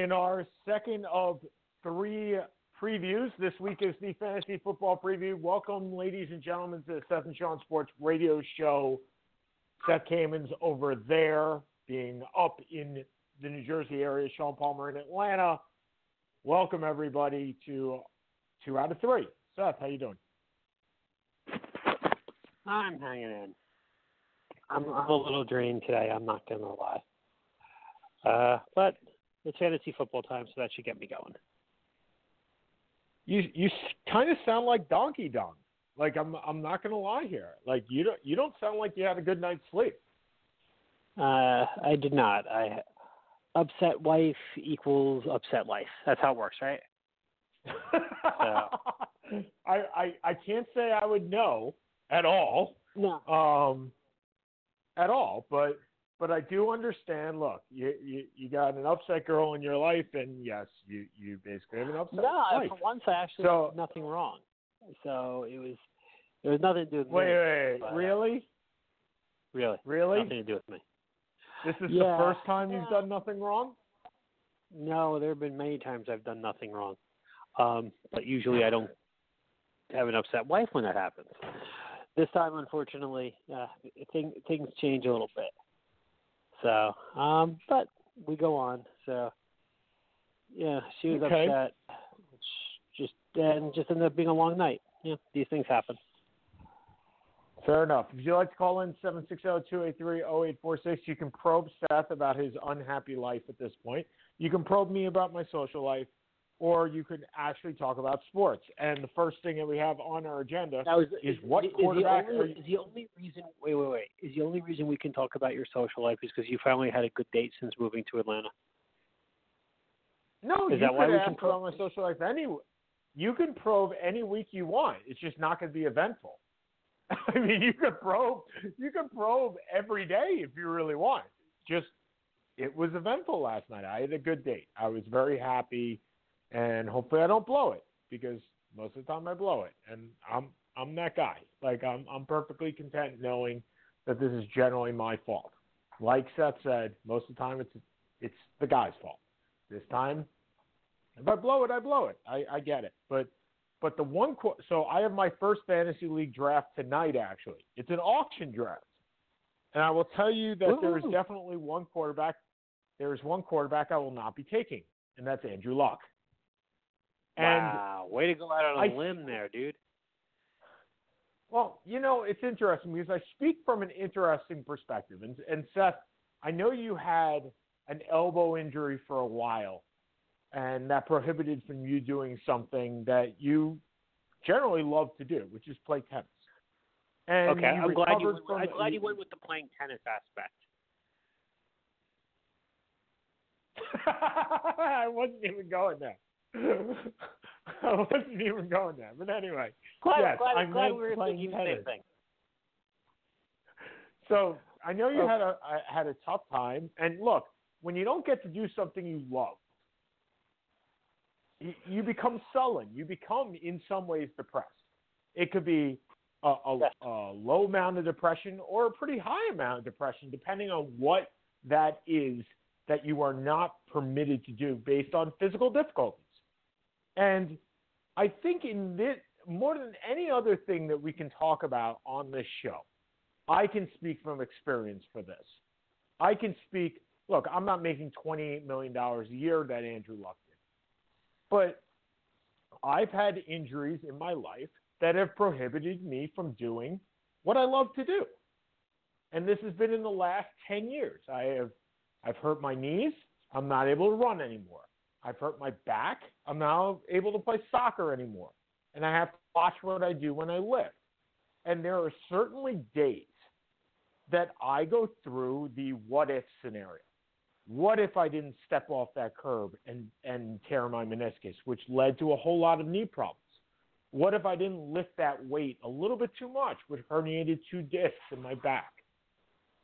in our second of three previews, this week is the fantasy football preview. Welcome, ladies and gentlemen, to the Seth and Sean Sports Radio Show. Seth Kamen's over there, being up in the New Jersey area. Sean Palmer in Atlanta. Welcome everybody to two out of three. Seth, how you doing? I'm hanging in. I'm, I'm a little drained today. I'm not gonna lie. Uh, but it's fantasy football time, so that should get me going. You you kind of sound like Donkey Dong. Like I'm I'm not gonna lie here. Like you don't you don't sound like you had a good night's sleep. Uh, I did not. I upset wife equals upset life. That's how it works, right? I, I I can't say I would know at all. No. Um, at all, but but I do understand. Look, you you, you got an upset girl in your life, and yes, you you basically have an upset No, life. for once I actually So- did nothing wrong. So it was there was nothing to do with Wait, me. wait, wait, but, uh, really, Really? really? Nothing to do with me. This is Yeah. the first time you've done nothing wrong. No, there have been many times I've done nothing wrong. Um, but usually I don't have an upset wife when that happens. This time, unfortunately, uh, thing, things change a little bit. So, um, but we go on. So, yeah, she was Okay. upset. Just and just ended up being a long night. Yeah, these things happen. Fair enough. If you'd like to call in 760-283-0846, you can probe Seth about his unhappy life at this point. You can probe me about my social life, or you could actually talk about sports. And the first thing that we have on our agenda is, is what is quarterback the only, you- is the only reason? Wait, wait, wait. Is the only reason we can talk about your social life is because you finally had a good date since moving to Atlanta? No, Is you that why we can about my social life any. You can probe any week you want. It's just not going to be eventful. I mean, you could probe. You can probe every day if you really want. Just it was eventful last night. I had a good date. I was very happy, and hopefully I don't blow it because most of the time I blow it, and I'm I'm that guy. Like I'm I'm perfectly content knowing that this is generally my fault. Like Seth said, most of the time it's it's the guy's fault. This time, if I blow it, I blow it. I, I get it. But but the one qu- so I have my first fantasy league draft tonight. Actually, it's an auction draft, and I will tell you that there is definitely one quarterback. There is one quarterback I will not be taking, and that's Andrew Luck. And wow, way to go out on a I- limb there, dude. Well, you know, it's interesting because I speak from an interesting perspective. And, and Seth, I know you had an elbow injury for a while, and that prohibited from you doing something that you generally love to do, which is play tennis. And okay, I'm glad you. Went, I'm it- glad you went with the playing tennis aspect. I wasn't even going there. I wasn't even going there. But anyway, Glad, Yes, glad, I glad we were playing thinking the same thing. So I know you Okay. had a I had a tough time, and look, when you don't get to do something you love, you, you become sullen. You become, in some ways, depressed. It could be a, a, Yes. a low amount of depression or a pretty high amount of depression, depending on what that is that you are not permitted to do based on physical difficulties. And I think in this, more than any other thing that we can talk about on this show, I can speak from experience for this. I can speak. Look, I'm not making $28 million a year that Andrew Luck did, but I've had injuries in my life that have prohibited me from doing what I love to do. And this has been in the last 10 years. I have I've hurt my knees. I'm not able to run anymore. I've hurt my back. I'm not able to play soccer anymore. And I have to watch what I do when I lift. And there are certainly days that I go through the what if scenario. what if I didn't step off that curb and, and tear my meniscus, which led to a whole lot of knee problems? What if I didn't lift that weight a little bit too much, which herniated two discs in my back?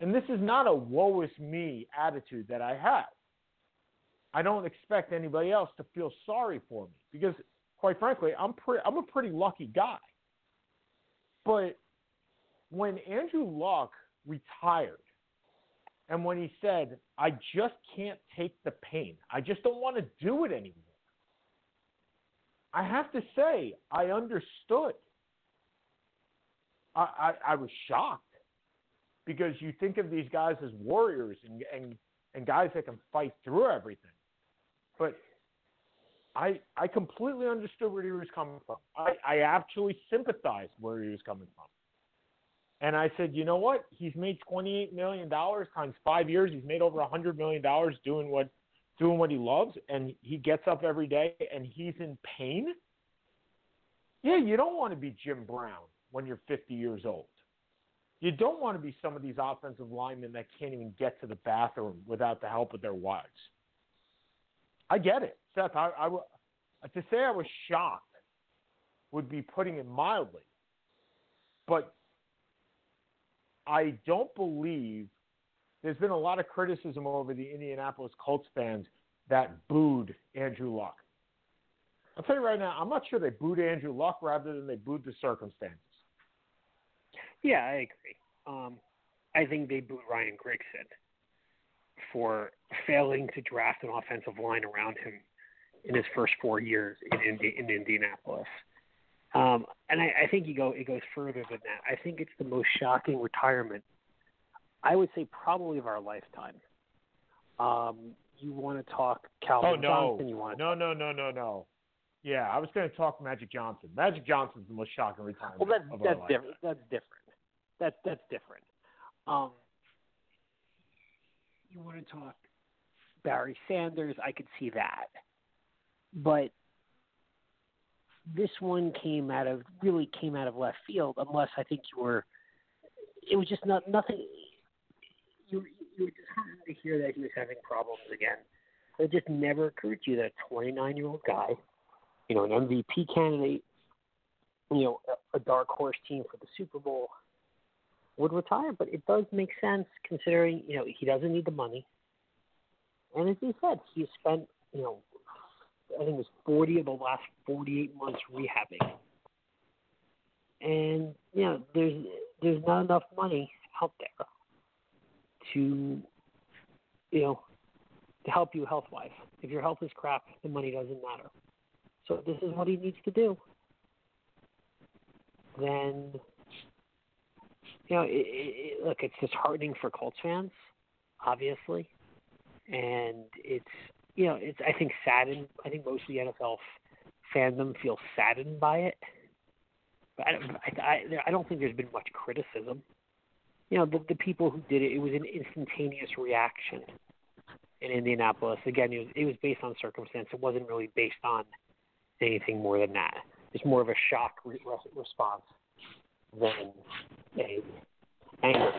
And this is not a woe is me attitude that I have. I don't expect anybody else to feel sorry for me because, quite frankly, I'm pre- I'm a pretty lucky guy. But when Andrew Luck retired, and when he said, "I just can't take the pain. I just don't want to do it anymore," I have to say I understood. I, I, I was shocked because you think of these guys as warriors and, and and guys that can fight through everything. But I I completely understood where he was coming from. I, I actually sympathized where he was coming from. And I said, you know what? He's made twenty eight million dollars times five years. He's made over a hundred million dollars doing what doing what he loves, and he gets up every day and he's in pain. Yeah, you don't want to be Jim Brown when you're 50 years old. You don't want to be some of these offensive linemen that can't even get to the bathroom without the help of their wives. I get it, Seth. I, I to say I was shocked would be putting it mildly, but I don't believe there's been a lot of criticism over the Indianapolis Colts fans that booed Andrew Luck. I'll tell you right now, I'm not sure they booed Andrew Luck rather than they booed the circumstances. Yeah, I agree. Um, I think they booed Ryan Grigson for failing to draft an offensive line around him in his first four years in Indi- in Indianapolis. Um, and I, I think you go it goes further than that. I think it's the most shocking retirement. I would say probably of our lifetime. Um, you want to talk Calvin oh, no. Johnson? You want to no, no, no, no, no. Yeah, I was going to talk Magic Johnson. Magic Johnson's the most shocking retirement. Well, that's that's different. That's different. That's that's different. Um, you want to talk Barry Sanders? I could see that, but this one came out of really came out of left field. Unless I think you were, it was just not nothing. You you were just heartened to hear that he was having problems again. It just never occurred to you that a 29 year old guy, you know, an MVP candidate, you know, a, a dark horse team for the Super Bowl would retire. But it does make sense considering, you know, he doesn't need the money. And as he said, he spent, you know, I think it was 40 of the last 48 months rehabbing. And, you know, there's, there's not enough money out there to, you know, to help you health wise. If your health is crap, the money doesn't matter. So this is what he needs to do. Then, you know, it, it, look, it's disheartening for Colts fans, obviously, and it's you know, it's I think saddened. I think most of the NFL fandom feels saddened by it. But I, I, I don't think there's been much criticism. You know, the, the people who did it, it was an instantaneous reaction in Indianapolis. Again, it was, it was based on circumstance. It wasn't really based on anything more than that. It's more of a shock re- response than a anger.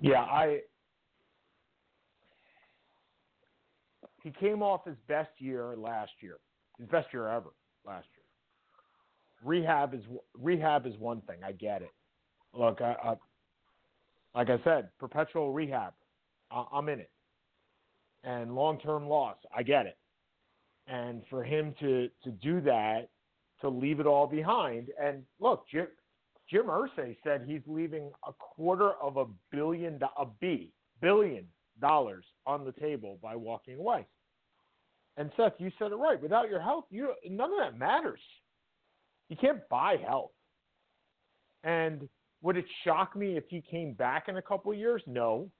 Yeah, I. He came off his best year last year, his best year ever last year. Rehab is rehab is one thing. I get it. Look, I, I, like I said, perpetual rehab. I, I'm in it, and long term loss. I get it. And for him to to do that, to leave it all behind, and look, Jim, Jim Irsay said he's leaving a quarter of a billion, a B, billion dollars on the table by walking away. And Seth, you said it right. Without your health, you none of that matters. You can't buy health. And would it shock me if he came back in a couple years? No.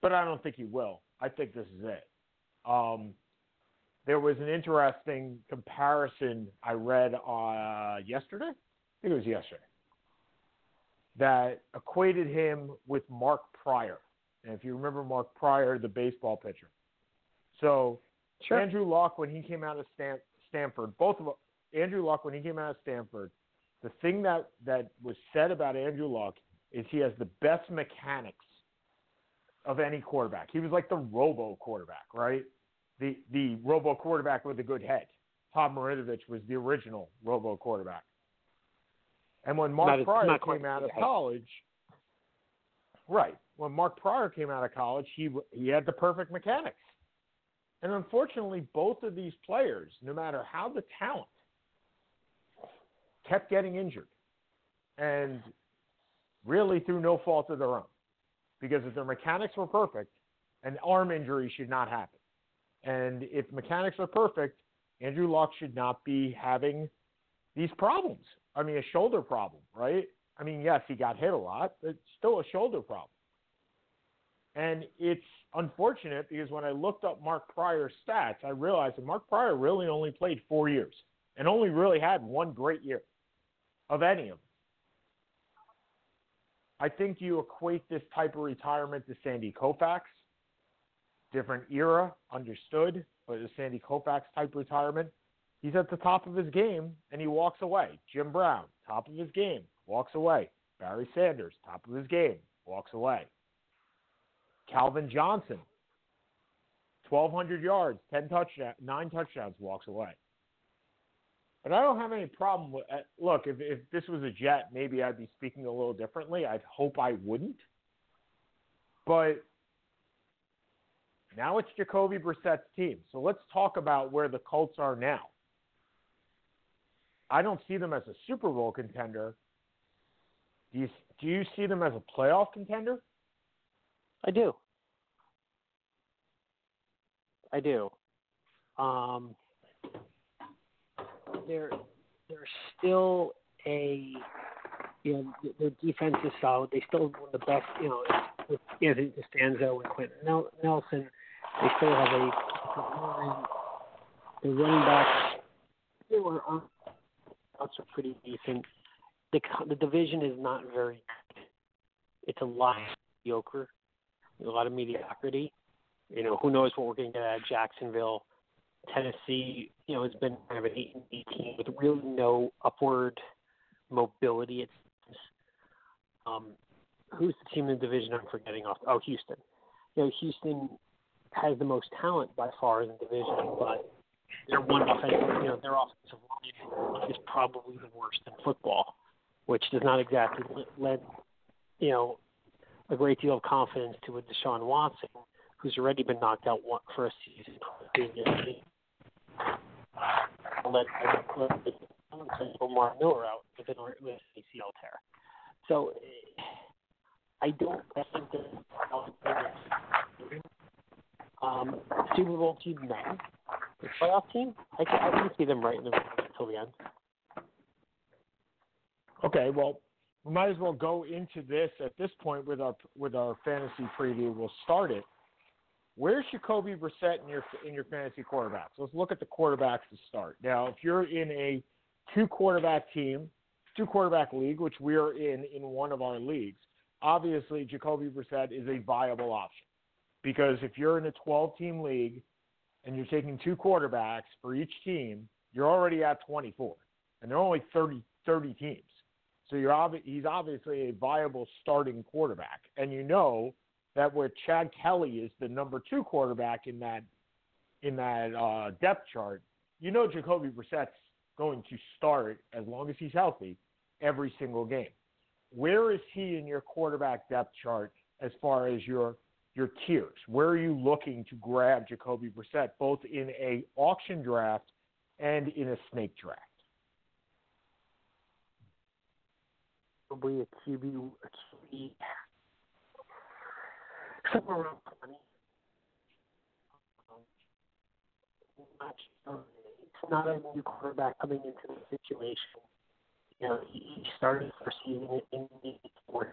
But I don't think he will. I think this is it. Um, there was an interesting comparison I read uh, yesterday I think it was yesterday, that equated him with Mark Prior. And if you remember Mark Prior, the baseball pitcher. So sure. Andrew Luck, when he came out of Stan- Stanford, both of Andrew Luck, when he came out of Stanford, the thing that, that was said about Andrew Luck is he has the best mechanics of any quarterback. He was like the robo quarterback, right? The the robo quarterback with a good head. Tom Marinovich was the original robo quarterback. And when Mark Not- Prior not came out of college, right? When Mark Prior came out of college, he he had the perfect mechanics. And unfortunately, both of these players, no matter how the talent, kept getting injured, and really through no fault of their own, because if their mechanics were perfect, an arm injury should not happen. And if mechanics are perfect, Andrew Luck should not be having these problems. I mean, a shoulder problem, right? I mean, yes, he got hit a lot, but still a shoulder problem. And it's unfortunate because when I looked up Mark Prior's stats, I realized that Mark Prior really only played four years and only really had one great year of any of them. I think you equate this type of retirement to Sandy Koufax. Different era, understood, but a Sandy Koufax type retirement. He's at the top of his game and he walks away. Jim Brown, top of his game, walks away. Barry Sanders, top of his game, walks away. Calvin Johnson, 1,200 yards, 10 touchdowns, nine touchdowns, walks away. But I don't have any problem with. Uh, look, if if this was a Jet, maybe I'd be speaking a little differently. I'd hope I wouldn't. But now it's Jacoby Brissett's team. So let's talk about where the Colts are now. I don't see them as a Super Bowl contender. Do you do you see them as a playoff contender? I do. I do. Um, they're they're still a you know their defense is solid. They still one of the best you know with Anthony Castonzo and Quenton Nelson. They still have a. The running backs they were also pretty decent. The the division is not very good. It's a lot mediocre. A lot of mediocrity. You know, who knows what we're going to get out of Jacksonville. Tennessee, you know, has been kind of an 8 and 18 with really no upward mobility. It's um, who's the team in the division I'm forgetting off? Oh, Houston. You know, Houston has the most talent by far in the division, but their one offensive, you know, their offensive line is probably the worst in football, which does not exactly lend, you know, a great deal of confidence to a Deshaun Watson, who's already been knocked out one, for a season. Let Lamar Miller out with an ACL tear. So I don't. I think that um, Super Bowl team, no. The playoff team, I can, I can see them right in the until the end. Okay, well, we might as well go into this at this point with our with our fantasy preview. We'll start it. Where's Jacoby Brissett in your in your fantasy quarterbacks? Let's look at the quarterbacks to start. Now, if you're in a two quarterback team, two quarterback league, which we are in in one of our leagues, obviously Jacoby Brissett is a viable option because if you're in a 12 team league and you're taking two quarterbacks for each team, you're already at 24, and there are only 30 30 teams. So you're obvi- he's obviously a viable starting quarterback, and you know that where Chad Kelly is the number two quarterback in that in that uh, depth chart, you know Jacoby Brissett's going to start as long as he's healthy every single game. Where is he in your quarterback depth chart as far as your your tiers? Where are you looking to grab Jacoby Brissett, both in a auction draft and in a snake draft? Probably a QB, a QB somewhere around 20. Not sure. It's not a new quarterback coming into the situation. You know, he started first season in the fourth.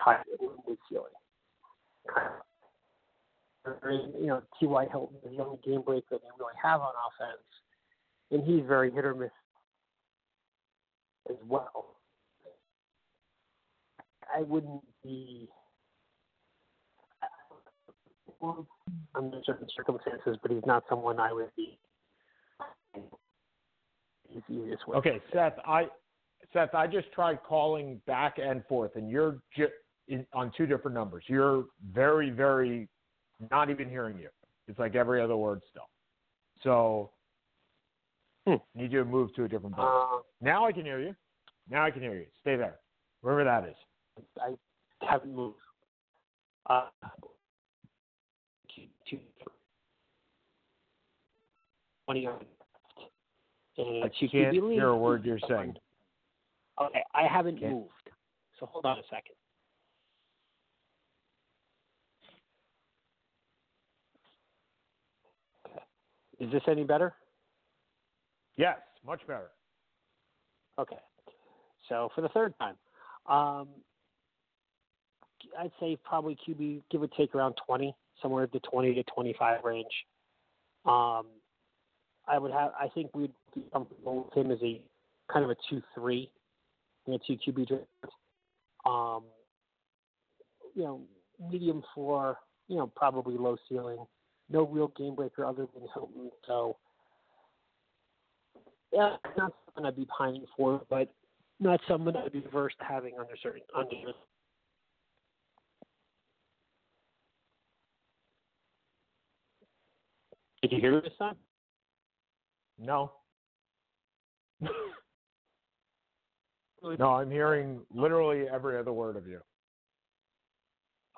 High with ceiling. You know, T.Y. Hilton is the only game breaker they really have on offense, and he's very hit or miss as well. I wouldn't be under certain circumstances, but he's not someone I would be. Okay, Seth, I Seth, I just tried calling back and forth, and you're ju- in, on two different numbers. You're very, very not even hearing you. It's like every other word still. So, Hmm. need you to move to a different place. Uh, now I can hear you. Now I can hear you. Stay there, wherever that is. I haven't moved. Uh, 20 yards. But you can't hear a word you're saying. Okay, I haven't can't. moved. So hold on a second. Is this any better? Yes, much better. Okay. So for the third time, um, I'd say probably QB give or take around 20, somewhere at the 20 to 25 range. Um, I would have. I think we'd be comfortable with him as a kind of a two-three, in a two QB draft. Um, you know, medium floor. You know, probably low ceiling. No real game breaker other than Hilton. So, yeah, not something I'd be pining for, but not someone I'd be averse to having under certain under. Did you hear me this time? No. no, I'm hearing literally every other word of you.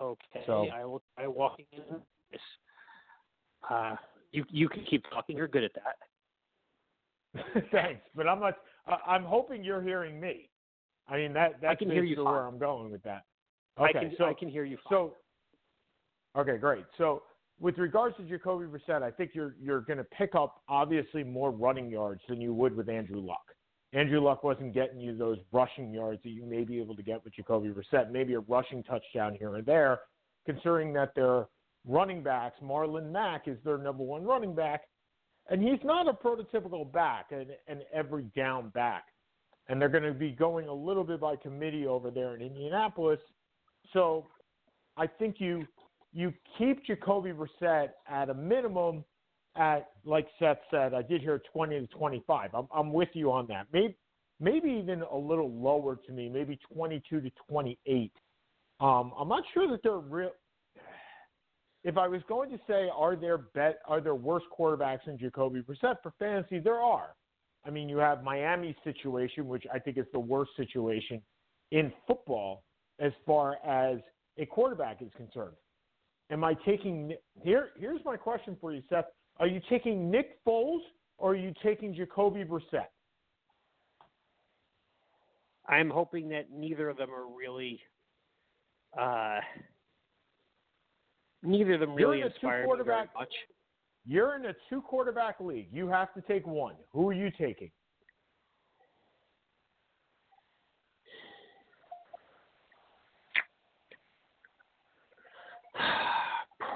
Okay, So- I will try walking in this. Uh, you you can keep talking. You're good at that. Thanks, but I'm not. I- I'm hoping you're hearing me. I mean that that's can hear you where fine. I'm going with that. I Okay, can so I can hear you. Fine. so okay, great. So with regards to Jacoby Brissett, I think you're you're going to pick up obviously more running yards than you would with Andrew Luck. Andrew Luck wasn't getting you those rushing yards that you may be able to get with Jacoby Brissett. Maybe a rushing touchdown here and there, considering that their running backs, Marlon Mack is their number one running back, and he's not a prototypical back, an, an every down back. And they're going to be going a little bit by committee over there in Indianapolis. So I think you you keep Jacoby Brissett at a minimum at like Seth said, I did hear 20 to 25. I'm I'm with you on that. Maybe maybe even a little lower to me, maybe 22 to 28. Um, I'm not sure that they're real. If I was going to say, are there bet are there worse quarterbacks than Jacoby Brissett for fantasy? There are. I mean, you have Miami's situation, which I think is the worst situation in football as far as a quarterback is concerned. Am I taking here? Here's my question for you, Seth. Are you taking Nick Foles or are you taking Jacoby Brissett? I'm hoping that neither of them are really. Uh, neither of them You're really in a two inspire me very much. You're in a two quarterback league. You have to take one. Who are you taking?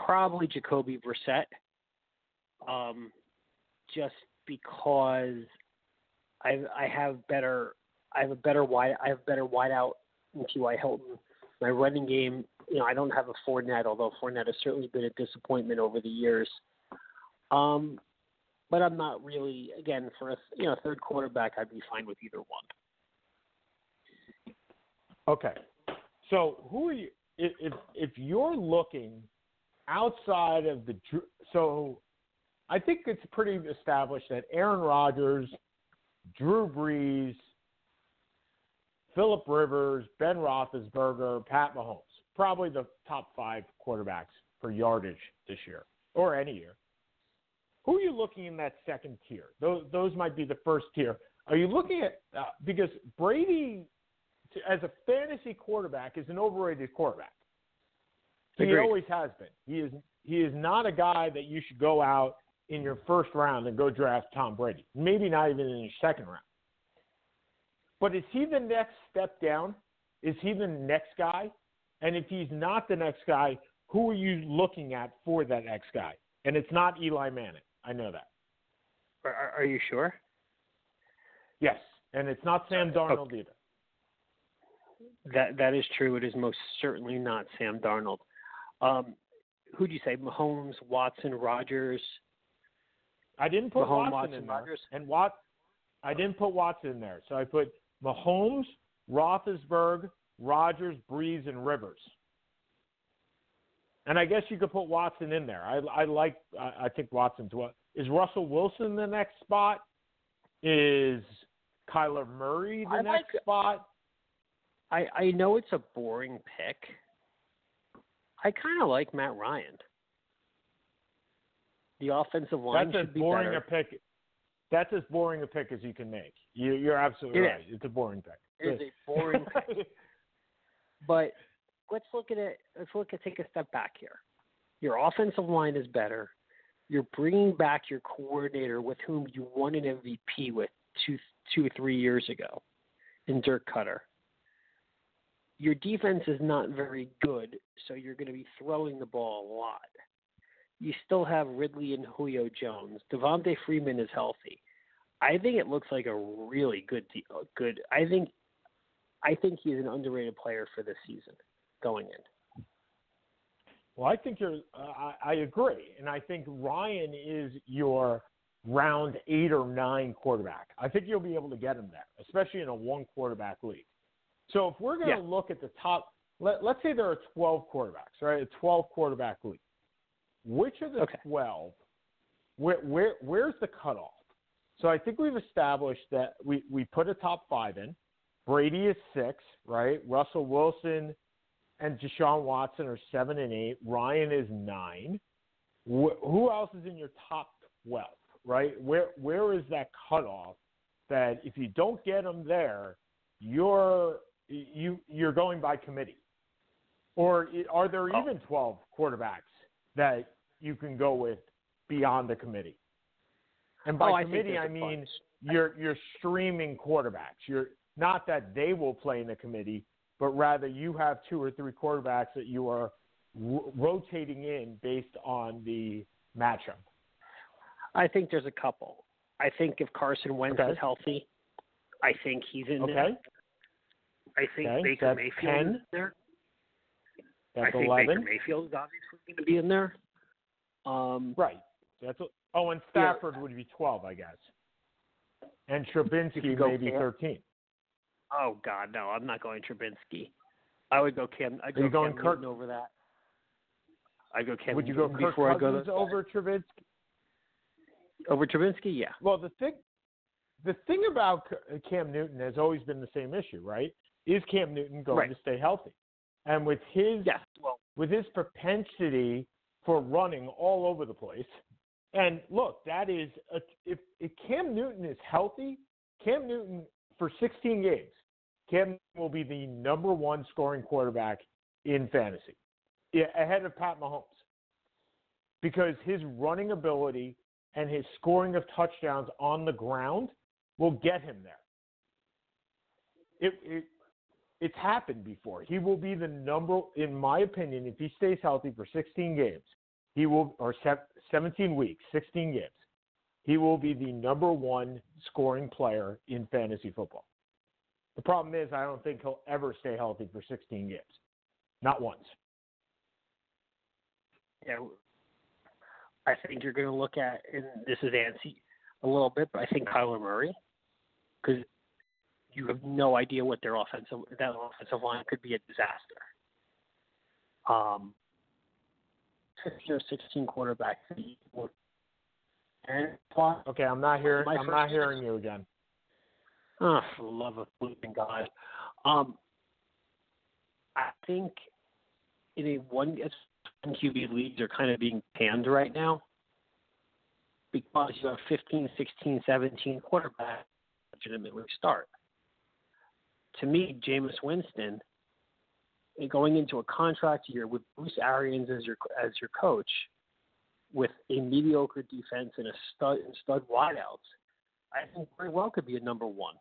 Probably Jacoby Brissett. Um, just because I I have better I have a better wide I have better wide out in T.Y. Hilton. My running game, you know, I don't have a Fournette, although Fournette has certainly been a disappointment over the years. Um, but I'm not really again for a you know third quarterback. I'd be fine with either one. Okay. So who are you? If, if you're looking outside of the so, I think it's pretty established that Aaron Rodgers, Drew Brees, Philip Rivers, Ben Roethlisberger, Pat Mahomes, probably the top five quarterbacks for yardage this year or any year. Who are you looking in that second tier? Those those might be the first tier. Are you looking at uh, because Brady as a fantasy quarterback is an overrated quarterback. He always has been. He is he is not a guy that you should go out in your first round and go draft Tom Brady. Maybe not even in your second round. But is he the next step down? Is he the next guy? And if he's not the next guy, who are you looking at for that next guy? And it's not Eli Manning. I know that. Are, are, you sure? Yes. And it's not Sam Darnold either. that that is true. It is most certainly not Sam Darnold. Um, who do you say? Mahomes, Watson, Rodgers. I didn't put Mahomes, Watson, Watson, in there, Rodgers? and Wat, I didn't put Watson in there. So I put Mahomes, Roethlisberger, Rodgers, Brees, and Rivers. And I guess you could put Watson in there. I, I like. I, I think Watson's what is Russell Wilson the next spot? Is Kyler Murray the I next like- spot? I I know it's a boring pick. I kind of like Matt Ryan. The offensive line That's as should be boring better. a pick. That's as boring a pick as you can make. You, you're absolutely It right. is. It's a boring pick. It is a boring pick. But let's look at it. Let's look at take a step back here. Your offensive line is better. You're bringing back your coordinator with whom you won an MVP with two, two, three years ago, in Dirk Koetter. Your defense is not very good, so you're going to be throwing the ball a lot. You still have Ridley and Julio Jones. Devonta Freeman is healthy. I think it looks like a really good, de- good. I think I think he's an underrated player for this season going in. Well, I think you're. Uh, I, I agree, and I think Ryan is your round eight or nine quarterback. I think you'll be able to get him there, especially in a one quarterback league. So if we're going to Yeah. look at the top, let, let's say there are 12 quarterbacks, right? A 12 quarterback league. Which of the Okay. 12? Where where where's the cutoff? So I think we've established that we we put a top five in. Brady is six, right? Russell Wilson and Deshaun Watson are seven and eight. Ryan is nine. Wh- who else is in your top twelve? Right? Where where is that cutoff? That if you don't get them there, you're you you're going by committee. Or are there Oh. even twelve quarterbacks that you can go with beyond the committee? And by Oh, I committee, I a mean bunch. you're you're streaming quarterbacks. You're not that they will play in the committee, but rather you have two or three quarterbacks that you are ro- rotating in based on the matchup. I think there's a couple. I think if Carson Wentz Okay. is healthy, I think he's in Okay. I think Okay, Baker that's Mayfield 10. is there. that's I think eleven. Baker Mayfield is obviously going to be in there. Um, Right. That's a, oh, and Yeah. Stafford would be twelve, I guess. And Trubinsky you go maybe thirteen. oh God, no, I'm not going Trubinsky. I would go Cam. I'd Are you go going Cam Kirk- Newton over that. I go Cam. Would you go Newton Kirk before I go Cousins to, over Trubinsky? over Trubinsky? Yeah. Well, the thing, the thing about Cam Newton has always been the same issue, right? Is Cam Newton going Right. to stay healthy? And with his Yes. Well, with his propensity for running all over the place. And look, that is a, if, if Cam Newton is healthy, Cam Newton for 16 games, Cam will be the number one scoring quarterback in fantasy, yeah, ahead of Pat Mahomes, because his running ability and his scoring of touchdowns on the ground will get him there. It, it it's happened before. He will be the number, in my opinion, if he stays healthy for 16 games, he will, or 17 weeks, 16 games, he will be the number one scoring player in fantasy football. The problem is, I don't think he'll ever stay healthy for 16 games. Not once. yeah. I think you're going to look at, and this is antsy a little bit, but I think Kyler Murray, because you have no idea what their offensive that offensive line could be a disaster. Um, 15 or 16 quarterback. Okay, I'm not hearing. My I'm not hearing you again. Oh, for the love of bleeping God. Um, I think in a one one QB leagues are kind of being panned right now because you have 15, 16, 17 quarterbacks legitimately start. To me, Jameis Winston, going into a contract year with Bruce Arians as your as your coach, with a mediocre defense and a stud and stud wideouts, I think very well could be a number one.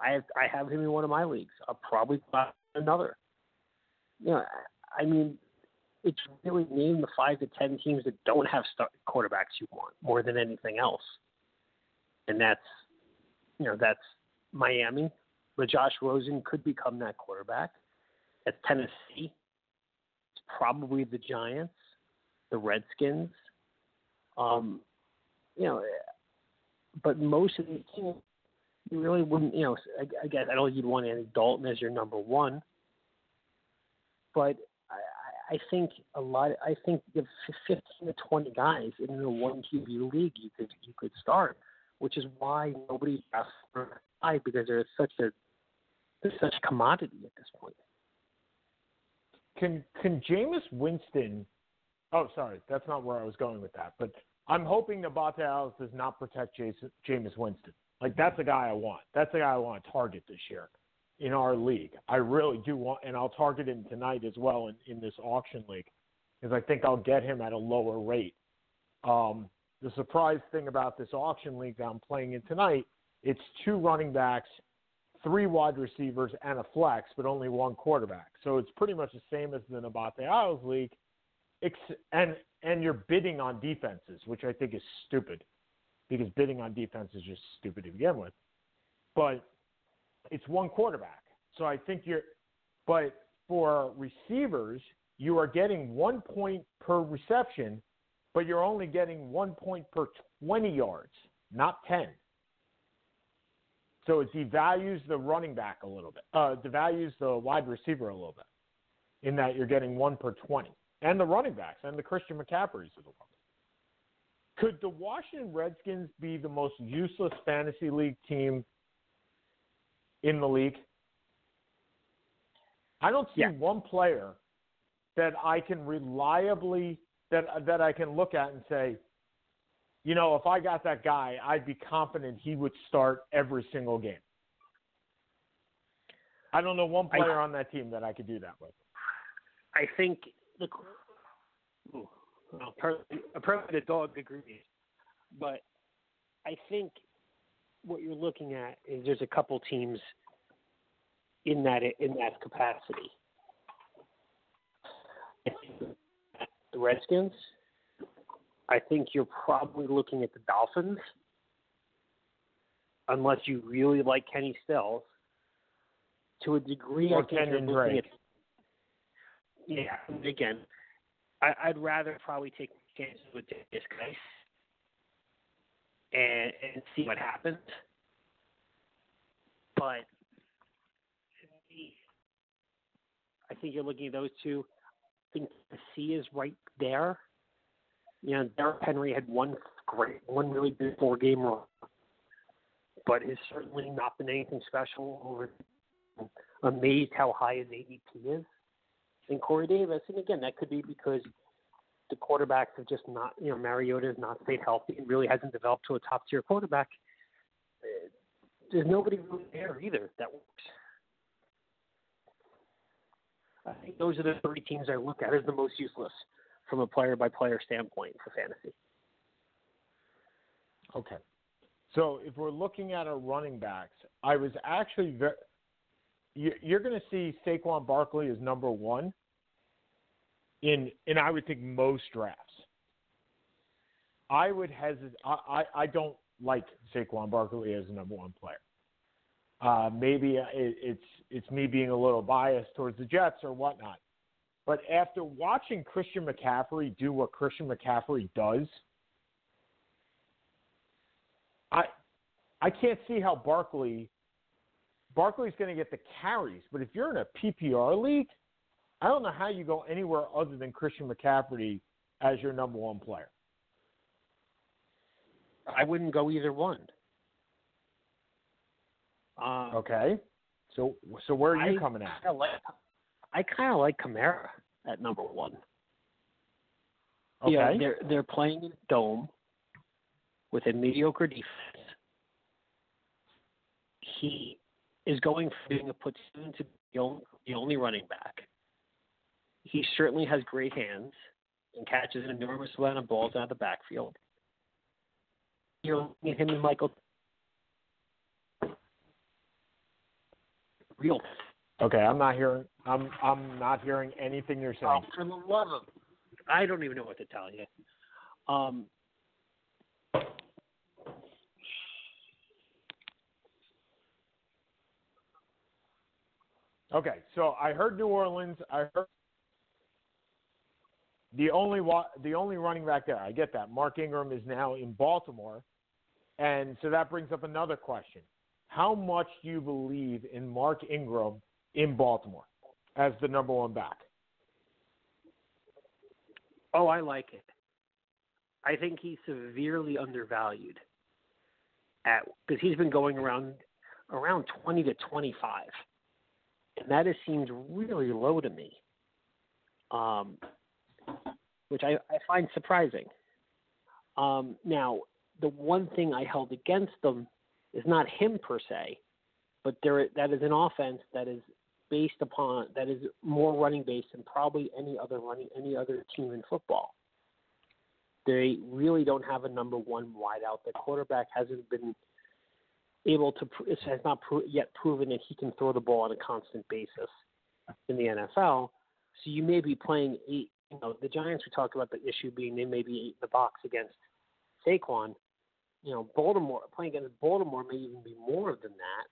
I have I have him in one of my leagues. I'll probably buy another. You know, I mean, it's really name the five to ten teams that don't have quarterbacks you want more than anything else, and that's you know that's Miami, but Josh Rosen could become that quarterback. At Tennessee, it's probably the Giants, the Redskins. Um, you know, but most of these teams, you really wouldn't. You know, I, I guess I don't think you'd want Andy Dalton as your number one, but I, I think a lot. I think the fifteen to twenty guys in a one QB league you could you could start, which is why nobody asked for high because they're such a they're such commodity at this point. Can can Jameis Winston? Oh, sorry, that's not where I was going with that. But I'm hoping Davante Adams does not protect Jason, Jameis Winston. Like that's the guy I want. That's the guy I want to target this year in our league. I really do want, and I'll target him tonight as well in, in this auction league, because I think I'll get him at a lower rate. Um, the surprise thing about this auction league that I'm playing in tonight, it's two running backs, three wide receivers, and a flex, but only one quarterback. So it's pretty much the same as the Nabate Isles league, and and you're bidding on defenses, which I think is stupid, because bidding on defense is just stupid to begin with. But it's one quarterback. So I think you're, but for receivers, you are getting one point per reception, but you're only getting one point per 20 yards, not 10. So it devalues the running back a little bit, uh, devalues the wide receiver a little bit, in that you're getting one per 20, and the running backs and the Christian McCaffreys of the world. Could the Washington Redskins be the most useless fantasy league team in the league? I don't see Yeah. one player that I can reliably that that I can look at and say, you know, if I got that guy, I'd be confident he would start every single game. I don't know one I- player on that team that I could do that with. I think the ooh, well, per, apparently the dog agrees, but I think what you're looking at is there's a couple teams in that in that capacity. The Redskins. I think you're probably looking at the Dolphins, unless you really like Kenny Stills. To a degree, Or I think you're looking at yeah, again, I, I'd rather probably take chances with this guy and and see what happens. But I think you're looking at those two. I think the C is right there. You know, Derrick Henry had one great, one really good four game run, but has certainly not been anything special. Over amazed how high his ADP is and Corey Davis. And again, that could be because the quarterbacks have just not, you know, Mariota has not stayed healthy and really hasn't developed to a top tier quarterback. Uh, There's nobody really there either that works. I think those are the three teams I look at as the most useless from a player by player standpoint for fantasy. Okay. So if we're looking at our running backs, I was actually very. You're going to see Saquon Barkley as number one in, in I would think most drafts. I would hesitate. I, I, I don't like Saquon Barkley as a number one player. Uh, maybe it, it's it's me being a little biased towards the Jets or whatnot. But after watching Christian McCaffrey do what Christian McCaffrey does, I I can't see how Barkley Barkley's going to get the carries, but if you're in a PPR league, I don't know how you go anywhere other than Christian McCaffrey as your number one player. I wouldn't go either one. Um, Okay, so so where are you I coming at? kinda like, I kind of like Kamara at number one. Okay, Yeah, they're they're playing in a dome with a mediocre defense. He is going from being a platoon to the only, the only running back. He certainly has great hands and catches an enormous amount of balls out of the backfield. You're looking at him and Michael. Real. Okay, I'm not hearing. I'm I'm not hearing anything you're saying. Oh, for the love of, I don't even know what to tell you. Um, Okay, so I heard New Orleans. I heard the only wa- the only running back there. I get that. Mark Ingram is now in Baltimore, and so that brings up another question: How much do you believe in Mark Ingram in Baltimore as the number one back? Oh, I like it. I think he's severely undervalued at because he's been going around around twenty to twenty five, and that has seemed really low to me. Um, which I, I find surprising. Um, now, the one thing I held against them is not him per se, but there that is an offense that is based upon that is more running based than probably any other running any other team in football. They really don't have a number one wideout. The quarterback hasn't been able to has not yet proven that he can throw the ball on a constant basis in the NFL. So you may be playing eight. You know, the Giants. We talked about the issue being they may be eight in the box against Saquon. You know, Baltimore playing against Baltimore may even be more than that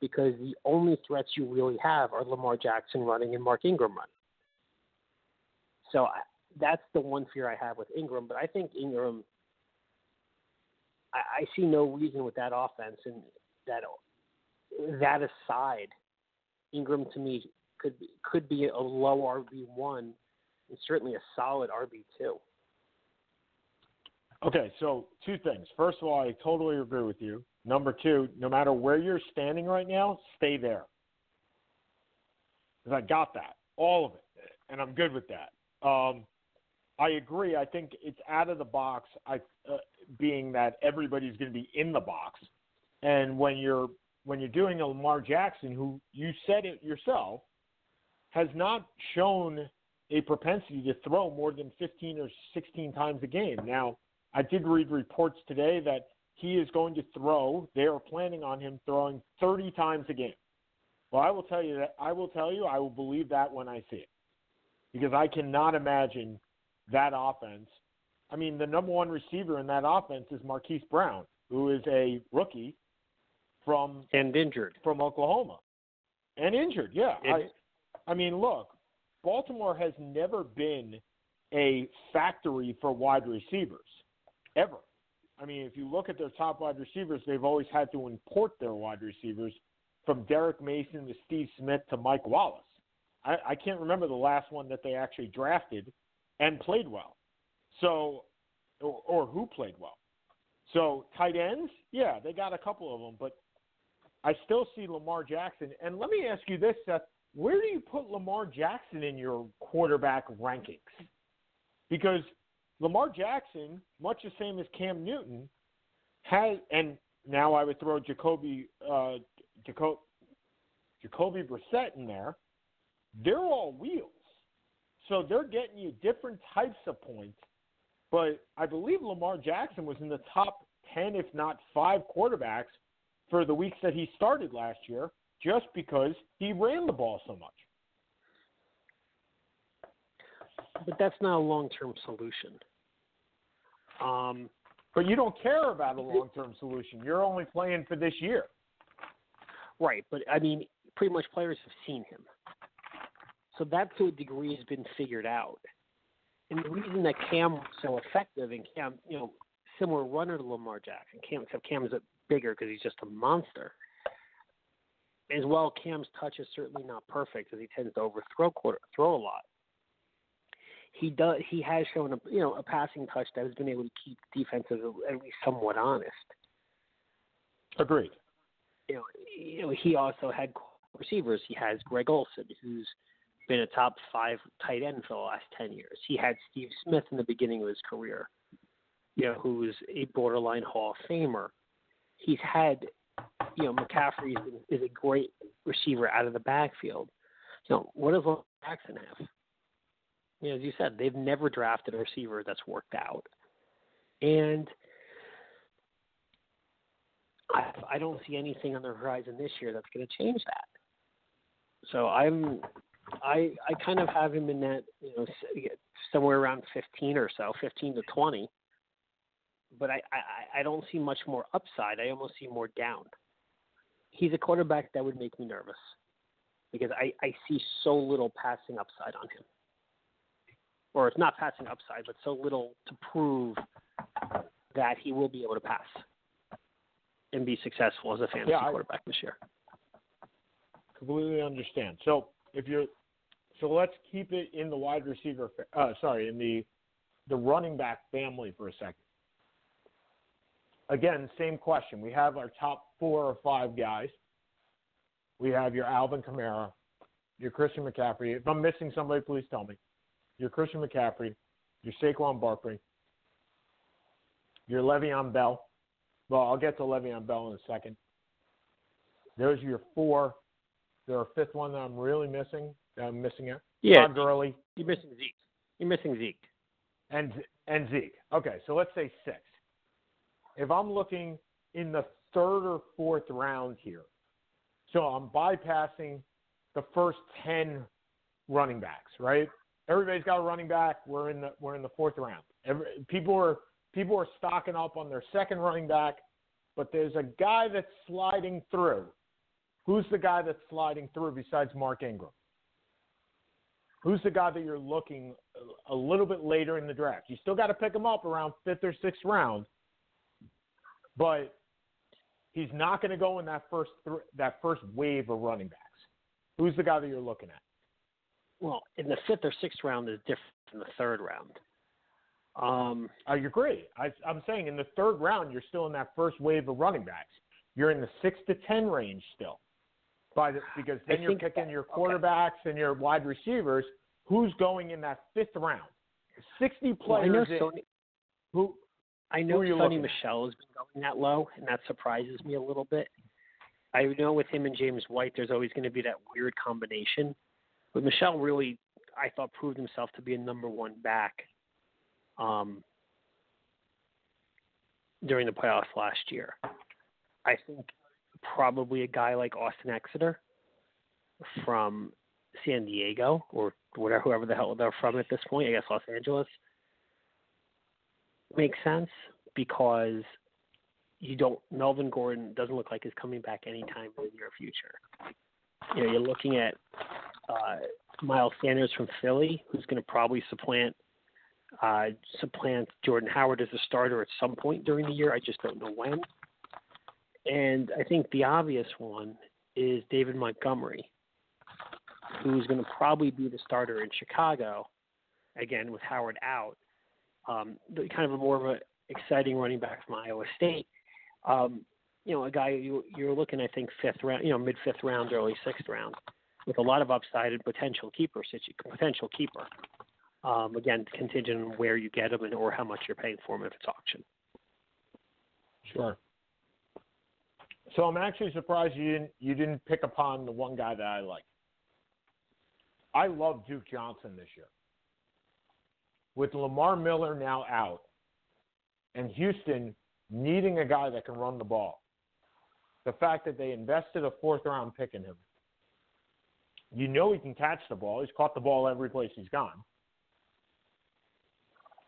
because the only threats you really have are Lamar Jackson running and Mark Ingram running. So I, that's the one fear I have with Ingram. But I think Ingram, I, I see no reason with that offense and that that aside, Ingram to me could be, could be a low RB one and certainly a solid RB two. Okay, so two things. First of all, I totally agree with you. Number two, no matter where you're standing right now, stay there. Because I got that, all of it, and I'm good with that. Um, I agree. I think it's out of the box. I, uh, being that everybody's going to be in the box, and when you're when you're doing a Lamar Jackson, who you said it yourself, has not shown a propensity to throw more than 15 or 16 times a game. Now, I did read reports today that he is going to throw. They are planning on him throwing 30 times a game. Well, I will tell you that I will tell you I will believe that when I see it, because I cannot imagine that offense. I mean, the number one receiver in that offense is Marquise Brown, who is a rookie from and injured from Oklahoma, and injured. Yeah, I, I mean, look, Baltimore has never been a factory for wide receivers ever. I mean, if you look at their top wide receivers, they've always had to import their wide receivers from Derrick Mason to Steve Smith to Mike Wallace. I, I can't remember the last one that they actually drafted and played well. So, or, or who played well. So tight ends, yeah, they got a couple of them, but I still see Lamar Jackson. And let me ask you this, Seth: Where do you put Lamar Jackson in your quarterback rankings? Because Lamar Jackson, much the same as Cam Newton, has, and now I would throw Jacoby uh, Jaco, Jacoby Brissett in there. They're all wheels, so they're getting you different types of points. But I believe Lamar Jackson was in the top ten, if not five, quarterbacks for the weeks that he started last year, just because he ran the ball so much. But that's not a long term solution. Um, but you don't care about a long term solution. You're only playing for this year. Right, but I mean, pretty much players have seen him, so that to a degree has been figured out. And the reason that Cam was so effective and Cam, you know, similar runner to Lamar Jackson, Cam except Cam is a bigger because he's just a monster. As well, Cam's touch is certainly not perfect because he tends to overthrow quarter, throw a lot he does he has shown a you know a passing touch that has been able to keep defenses at least somewhat honest. Agreed. You know, you know he also had receivers. He has Greg Olsen, who's been a top five tight end for the last ten years. He had Steve Smith in the beginning of his career, you know, who was a borderline Hall of Famer. He's had, you know, McCaffrey is, is a great receiver out of the backfield. You know, what does Jackson have? You know, as you said, they've never drafted a receiver that's worked out, and I, I don't see anything on the horizon this year that's going to change that. So I'm, I I kind of have him in that you know somewhere around 15 or so, 15 to 20. But I, I I don't see much more upside. I almost see more down. He's a quarterback that would make me nervous. because I, I see so little passing upside on him. Or it's not passing upside, but so little to prove that he will be able to pass and be successful as a fantasy Yeah, quarterback this year. completely understand. So if you're, so let's keep it in the wide receiver. Uh, sorry, in the the running back family for a second. Again, same question. We have our top four or five guys. We have your Alvin Kamara, your Christian McCaffrey. If I'm missing somebody, please tell me. Your Christian McCaffrey, your Saquon Barkley, your Le'Veon Bell. Well, I'll get to Le'Veon Bell in a second. Those are your four. There a fifth one that I'm really missing. That I'm missing it. Yeah, Todd Gurley you're missing Zeke. You're missing Zeke. and and Zeke. Okay, so let's say six. If I'm looking in the third or fourth round here, so I'm bypassing the first ten running backs, right? Everybody's got a running back. We're in the we're in the fourth round. Every, people are people are stocking up on their second running back, but there's a guy that's sliding through. Who's the guy that's sliding through besides Mark Ingram? Who's the guy that you're looking a little bit later in the draft? You still got to pick him up around fifth or sixth round, but he's not going to go in that first th- that first wave of running backs. Who's the guy that you're looking at? Well, in the fifth or sixth round is different than the third round. Um, I agree. I, I'm saying in the third round, you're still in that first wave of running backs. You're in the six to ten range still, by the, because then I you're picking that- your okay. quarterbacks and your wide receivers. Who's going in that fifth round? Sixty well, I know players. Sony, Who? I know Who Sony? Michel has been going that low, and that surprises me a little bit. I know with him and James White, there's always going to be that weird combination. But Michel really, I thought, proved himself to be a number one back um, during the playoffs last year. I think probably a guy like Austin Ekeler from San Diego or whatever, whoever the hell they're from at this point, I guess Los Angeles, makes sense because you don't Melvin Gordon doesn't look like he's coming back anytime in the near future. You know, you're looking at uh, Miles Sanders from Philly, who's going to probably supplant uh, supplant Jordan Howard as a starter at some point during the year. I just don't know when. And I think the obvious one is David Montgomery, who's going to probably be the starter in Chicago, again with Howard out. Um, kind of a more of a exciting running back from Iowa State. Um, you know, a guy you, you're looking, I think, fifth round, you know, mid fifth round, early sixth round, with a lot of upside and potential keeper, potential keeper. Um, again, contingent on where you get them and or how much you're paying for them if it's auction. Sure. So I'm actually surprised you didn't you didn't pick upon the one guy that I like. I love Duke Johnson this year. With Lamar Miller now out and Houston needing a guy that can run the ball. The fact that they invested a fourth round pick in him. You know he can catch the ball. He's caught the ball every place he's gone.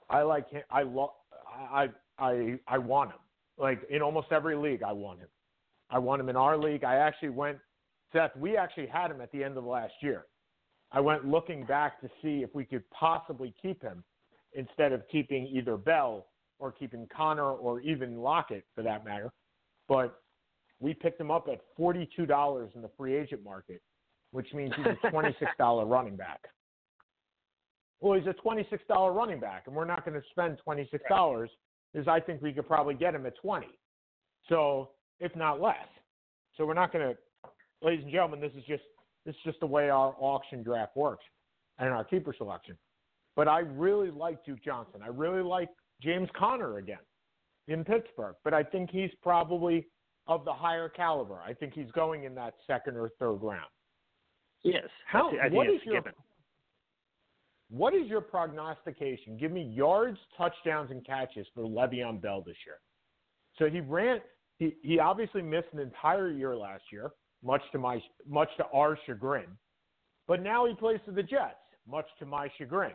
I like him. I love. I I I want him. Like in almost every league, I want him. I want him in our league. I actually went, Seth. We actually had him at the end of last year. I went looking back to see if we could possibly keep him instead of keeping either Bell or keeping Conner or even Lockett for that matter. But we picked him up at forty-two dollars in the free agent market, which means he's a twenty-six dollar running back. Well, he's a twenty-six dollar running back, and we're not going to spend twenty-six dollars because I think we could probably get him at twenty, so if not less. So we're not going to, ladies and gentlemen. This is just this is just the way our auction draft works and our keeper selection. But I really like Duke Johnson. I really like James Conner again in Pittsburgh. But I think he's probably of the higher caliber. I think he's going in that second or third round. Yes. How- I, I what is your- given. What is your prognostication? Give me yards, touchdowns, and catches for Le'Veon Bell this year. So he ran. He he obviously missed an entire year last year, much to my much to our chagrin. But now he plays for the Jets, much to my chagrin.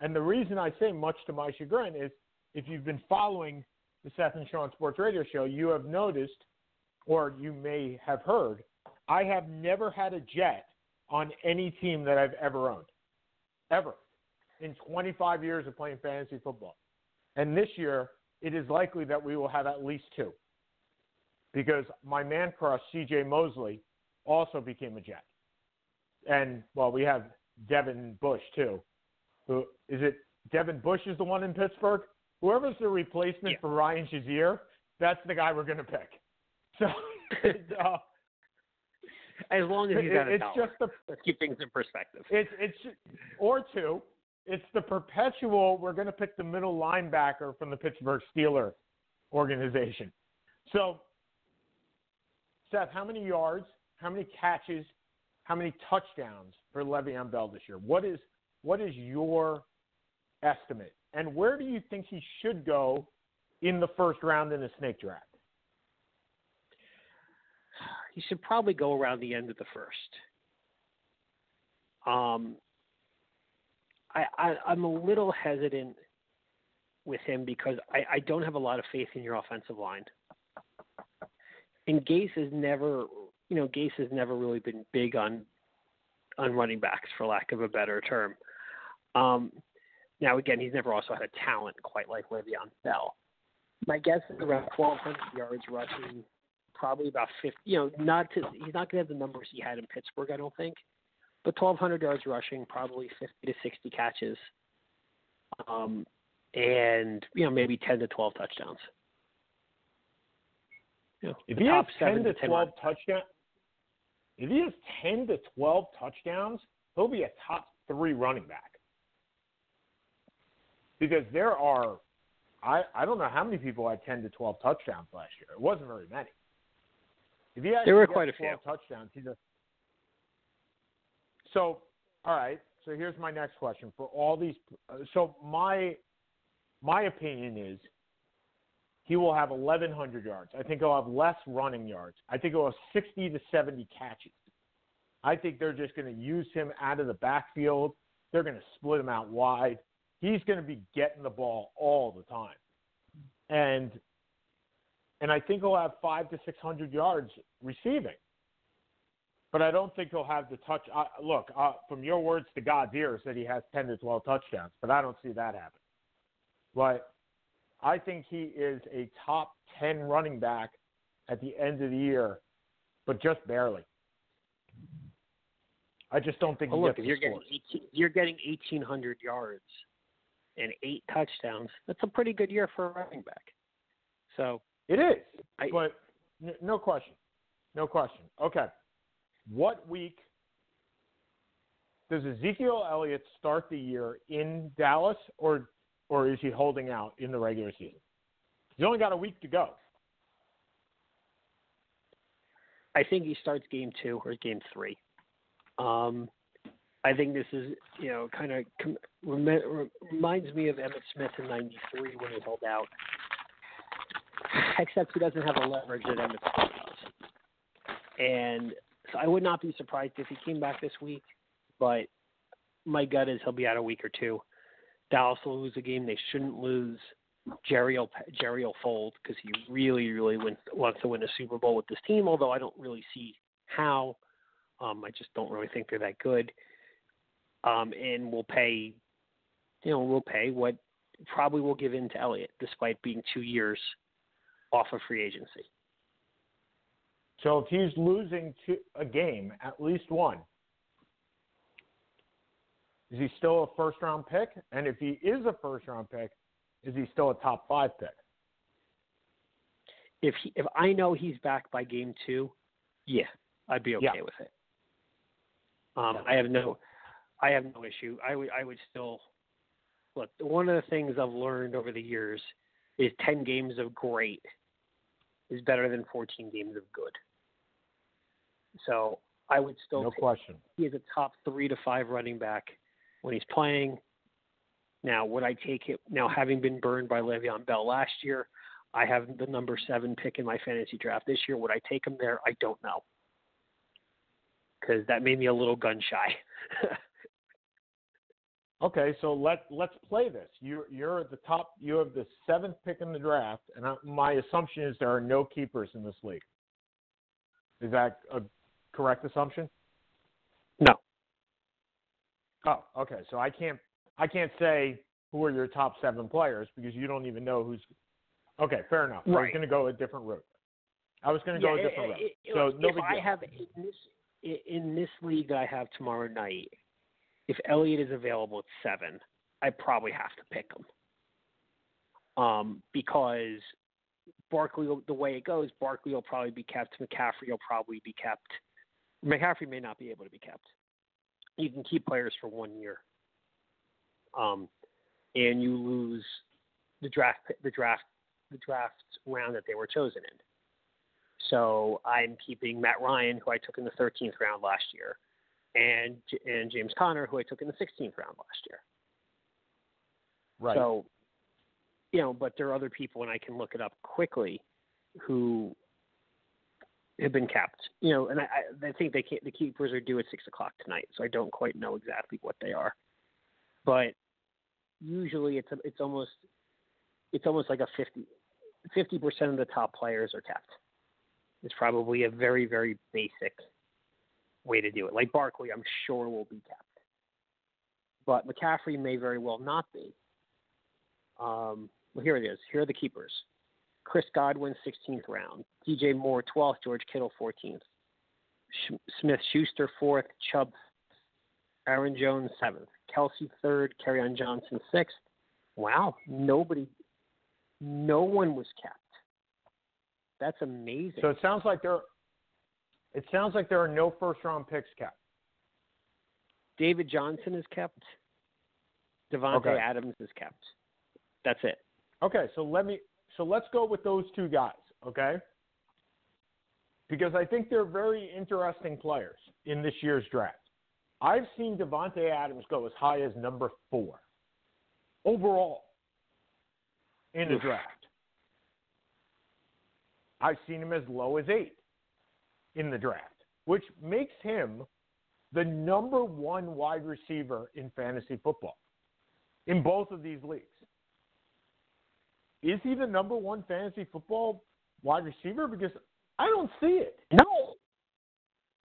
And the reason I say much to my chagrin is if you've been following the Seth and Sean Sports Radio Show, you have noticed, or you may have heard, I have never had a Jet on any team that I've ever owned, ever, in 25 years of playing fantasy football. And this year, it is likely that we will have at least two, because my man crush C.J. Mosley also became a Jet, and well, we have Devin Bush too. Who is it? Devin Bush is the one in Pittsburgh. Whoever's the replacement Yeah. for Ryan Shazier, that's the guy we're going to pick. So uh, As long as he's got a it's dollar. just the Let's keep things in perspective. it's it's or two. It's the perpetual. We're going to pick the middle linebacker from the Pittsburgh Steeler organization. So, Seth, how many yards, how many catches, how many touchdowns for Le'Veon Bell this year? What is what is your estimate, and where do you think he should go in the first round in a snake draft? He should probably go around the end of the first. Um, I, I I'm a little hesitant with him because I, I don't have a lot of faith in your offensive line. And Gase has never, you know, Gase has never really been big on on running backs, for lack of a better term. Um, now, again, he's never also had a talent quite like Le'Veon Bell. My guess is around 1,200 yards rushing, probably about 50. You know, not to, he's not going to have the numbers he had in Pittsburgh, I don't think, but 1,200 yards rushing, probably 50 to 60 catches, um, and you know maybe 10 to 12 touchdowns. You know, If he has 10 to 10 12 touchdowns, if he has 10 to 12 touchdowns, he'll be a top three running back. Because there are, I, I don't know how many people had 10 to 12 touchdowns last year. It wasn't very many. If he has, There were quite a few. touchdowns, he's a. So, all right. So here's my next question for all these. uh, So my, my opinion is he will have 1,100 yards. I think he'll have less running yards. I think he'll have 60 to 70 catches. I think they're just going to use him out of the backfield. They're going to split him out wide. He's going to be getting the ball all the time, and and I think he'll have five to 600 yards receiving. But I don't think he'll have the touch. Uh, look, uh, from your words to God's ears, that he has 10 to 12 touchdowns, but I don't see that happen. But I think he is a top 10 running back at the end of the year, but just barely. I just don't think he look, gets if you're the getting 18, you're getting 1,800 yards and eight touchdowns. That's a pretty good year for a running back. So It is, I- but n- no question. No question. Okay. What week does Ezekiel Elliott start the year in Dallas, or or is he holding out in the regular season? He's only got a week to go. I think he starts game two or game three. Um, I think this is, you know, kind of com- rem- reminds me of Emmitt Smith in '93 when he held out, except he doesn't have the leverage that Emmitt Smith does. And so I would not be surprised if he came back this week, but my gut is he'll be out a week or two. Dallas will lose a game they shouldn't lose. Jerry will Jerry will fold because he really, really wants to win a Super Bowl with this team. Although I don't really see how. Um, I just don't really think they're that good. Um, and we'll pay, you know, we'll pay what probably will give in to Elliott, despite being two years off of free agency. So if he's losing to a game, at least one, is he still a first round pick? And if he is a first round pick, is he still a top five pick? If he, if I know he's back by game two, yeah, I'd be okay Yeah. with it. Um, I have no, I have no issue. I would, I would still look. One of the things I've learned over the years is ten games of great is better than fourteen games of good. So I would still No question. he is a top three to five running back when he's playing. Now, would I take it? Now, having been burned by Le'Veon Bell last year, I have the number seven pick in my fantasy draft this year. Would I take him there? I don't know because that made me a little gun shy. Okay, so let let's play this. You you're at the top. You have the seventh pick in the draft, and I, my assumption is there are no keepers in this league. Is that a correct assumption? No. Oh, okay. So I can't I can't say who are your top seven players because you don't even know who's. Okay, fair enough. I was Right. going to go a different route. I was going to go a different route. it- it- so no if I have in this in this league that I have tomorrow night, if Elliott is available at seven, I probably have to pick him. Um, because Barkley, the way it goes, Barkley will probably be kept. McCaffrey will probably be kept. McCaffrey may not be able to be kept. You can keep players for one year. Um, and you lose the draft, the draft, the draft round that they were chosen in. So I'm keeping Matt Ryan, who I took in the 13th round last year, and and James Conner, who I took in the 16th round last year. right. So, you know, but there are other people, and I can look it up quickly, who have been kept. You know, and I, I think they can't, the keepers are due at six o'clock tonight, so I don't quite know exactly what they are. But usually, it's a, it's almost it's almost like a 50 percent of the top players are kept. It's probably a very very basic way to do it. Like Barkley, I'm sure will be kept, but McCaffrey may very well not be. Um, well, here it is. Here are the keepers. Chris Godwin, 16th round. DJ Moore, 12th. George Kittle, 14th. Sh- Smith Schuster, 4th. Chubb, Aaron Jones, 7th. Kelce, 3rd. on Johnson, 6th. Wow. Nobody, no one was kept. That's amazing. So it sounds like there. It sounds like there are no first round picks kept. David Johnson is kept. Davante Okay. Adams is kept. That's it. Okay, so let me so let's go with those two guys, okay? Because I think they're very interesting players in this year's draft. I've seen Davante Adams go as high as number four overall in the draft. I've seen him as low as eight in the draft, which makes him the number one wide receiver in fantasy football in both of these leagues. Is he the number one fantasy football wide receiver? Because I don't see it. No.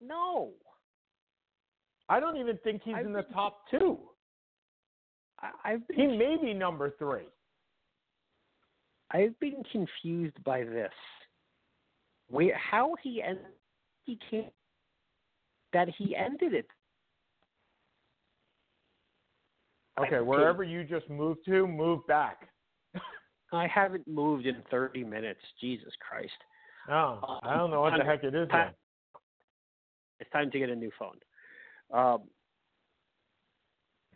No. I don't even think he's I've in the been- top two. I, I've been He may be number three. I've been confused by this. Where how he end he can't that he ended it. Okay, wherever you just moved to, move back. I haven't moved in thirty minutes. Jesus Christ! Oh, I don't know what the heck it is. Then. It's time to get a new phone. Um,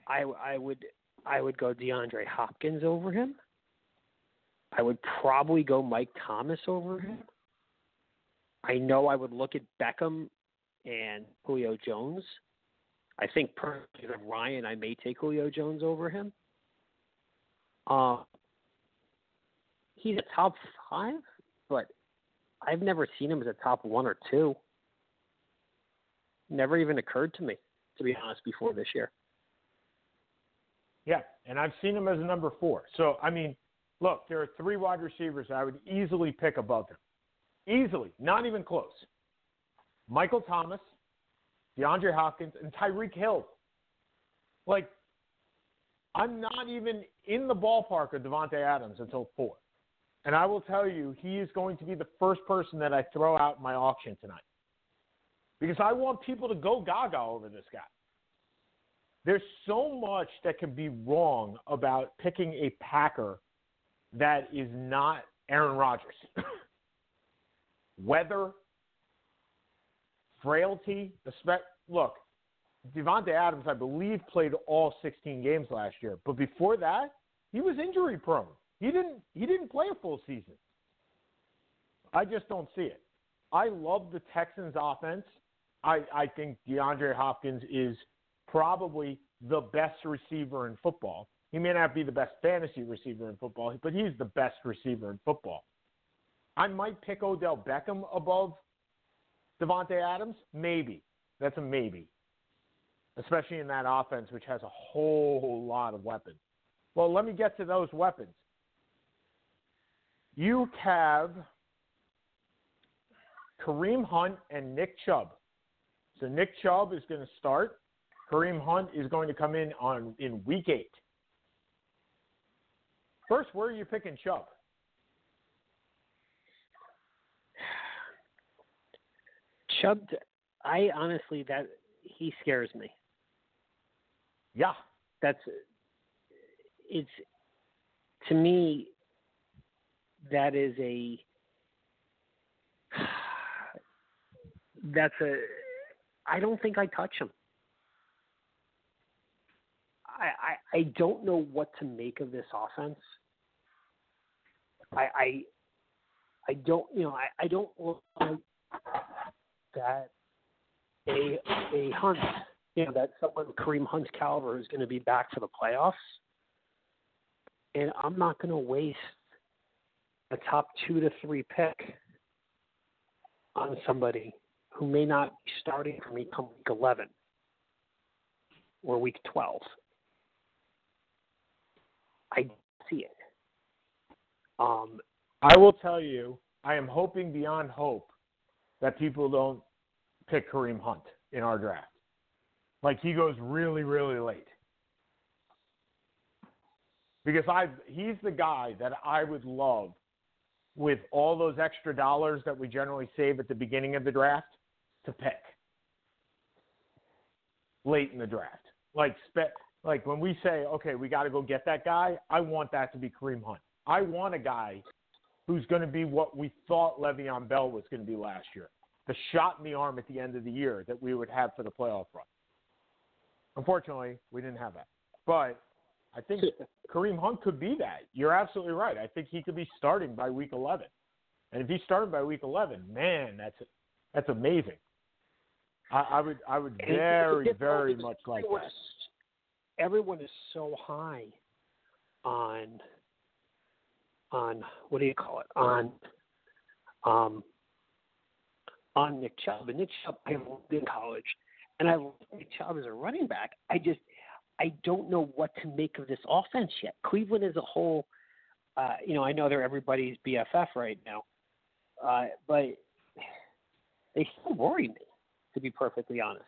I I would I would go DeAndre Hopkins over him. I would probably go Mike Thomas over him. I know I would look at Beckham and Julio Jones. I think per of Ryan, I may take Julio Jones over him. Uh, he's a top five, but I've never seen him as a top one or two. Never even occurred to me, to be honest, before this year. Yeah, and I've seen him as a number four. So I mean, look, there are three wide receivers I would easily pick above him. Easily, not even close. Michael Thomas, DeAndre Hopkins, and Tyreek Hill. Like, I'm not even in the ballpark of Davante Adams until four. And I will tell you, he is going to be the first person that I throw out in my auction tonight. Because I want people to go gaga over this guy. There's so much that can be wrong about picking a Packer that is not Aaron Rodgers. Weather, frailty, look, Davante Adams, I believe, played all 16 games last year, but before that, he was injury prone. He didn't he didn't play a full season. I just don't see it. I love the Texans offense. I, I think DeAndre Hopkins is probably the best receiver in football. He may not be the best fantasy receiver in football, but he's the best receiver in football. I might pick Odell Beckham above Davante Adams, maybe. That's a maybe, especially in that offense, which has a whole lot of weapons. Well, let me get to those weapons. You have Kareem Hunt and Nick Chubb So Nick Chubb is going to start. Kareem Hunt is going to come in on in week eight. First, where are you picking Chubb? Chubb, I honestly that he scares me. Yeah. That's it's to me that is a that's a I don't think I touch him. I, I I don't know what to make of this offense. I I I don't you know I, I don't that a a Hunt you know that someone Kareem Hunt's caliber is going to be back for the playoffs, and I'm not going to waste a top two to three pick on somebody who may not be starting for me come week 11 or week 12. I see it. Um, I will tell you, I am hoping beyond hope that people don't pick Kareem Hunt in our draft. Like he goes really, really late. Because I he's the guy that I would love with all those extra dollars that we generally save at the beginning of the draft to pick late in the draft. Like spe- like when we say, okay, we got to go get that guy, I want that to be Kareem Hunt. I want a guy who's going to be what we thought Le'Veon Bell was going to be last year. The shot in the arm at the end of the year that we would have for the playoff run. Unfortunately, we didn't have that. But I think Kareem Hunt could be that. You're absolutely right. I think he could be starting by week 11. And if he's starting by week 11, man, that's that's amazing. I, I would I would very very much like that. Everyone is so high on on what do you call it on um on Nick Chubb. And Nick Chubb I loved in college, and I love Nick Chubb as a running back. I just I don't know what to make of this offense yet. Cleveland as a whole, uh, you know, I know they're everybody's BFF right now, uh, but they still worry me, to be perfectly honest.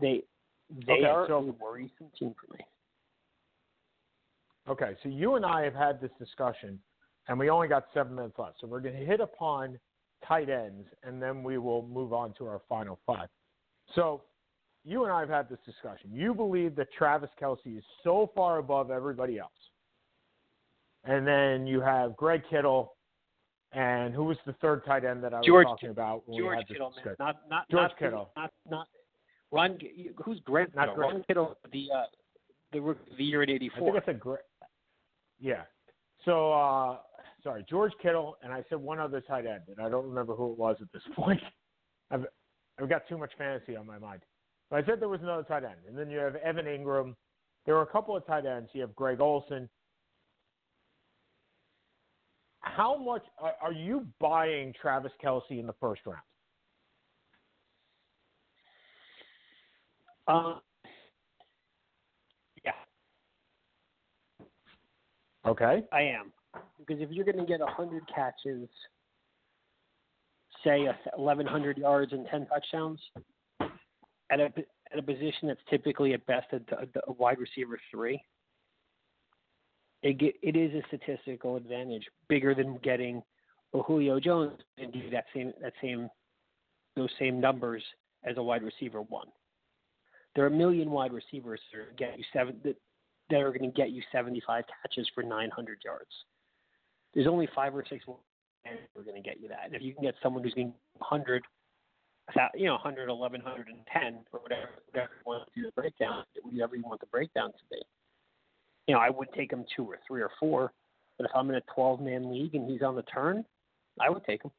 They they Okay, are so- a worrisome team for me. Okay, so you and I have had this discussion, and we only got seven minutes left. So we're going to hit upon tight ends, and then we will move on to our final five. So you and I have had this discussion. You believe that Travis Kelce is so far above everybody else. And then you have Greg Kittle, and who was the third tight end that I was George talking about when we George had this Kittle, man, discussion? not not George not, Kittle. not not Ron. Who's Grant? Not Kittle? Ron Kittle, the uh, the the year in I think '84. it's a. Yeah. So uh, sorry, George Kittle, and I said one other tight end, and I don't remember who it was at this point. I've I've got too much fantasy on my mind. But I said there was another tight end, and then you have Evan Engram. There were a couple of tight ends. You have Greg Olsen. How much are, are you buying Travis Kelce in the first round? Uh, yeah, Okay. I am because if you're going to get 100 catches, say 1,100 yards and 10 touchdowns at a at a position that's typically at best a, a wide receiver three, it get, it is a statistical advantage bigger than getting a Julio Jones and do that same that same those same numbers as a wide receiver one. There are a million wide receivers that get you seven that, are going to get you 75 catches for 900 yards. There's only five or six and we're going to get you that. And if you can get someone who's getting 100, you know, 100, 110, or whatever, whatever you want to do the breakdown, whatever you want the breakdown to be. You know, I would take him two or three or four, but if I'm in a 12 man league and he's on the turn, I would take him.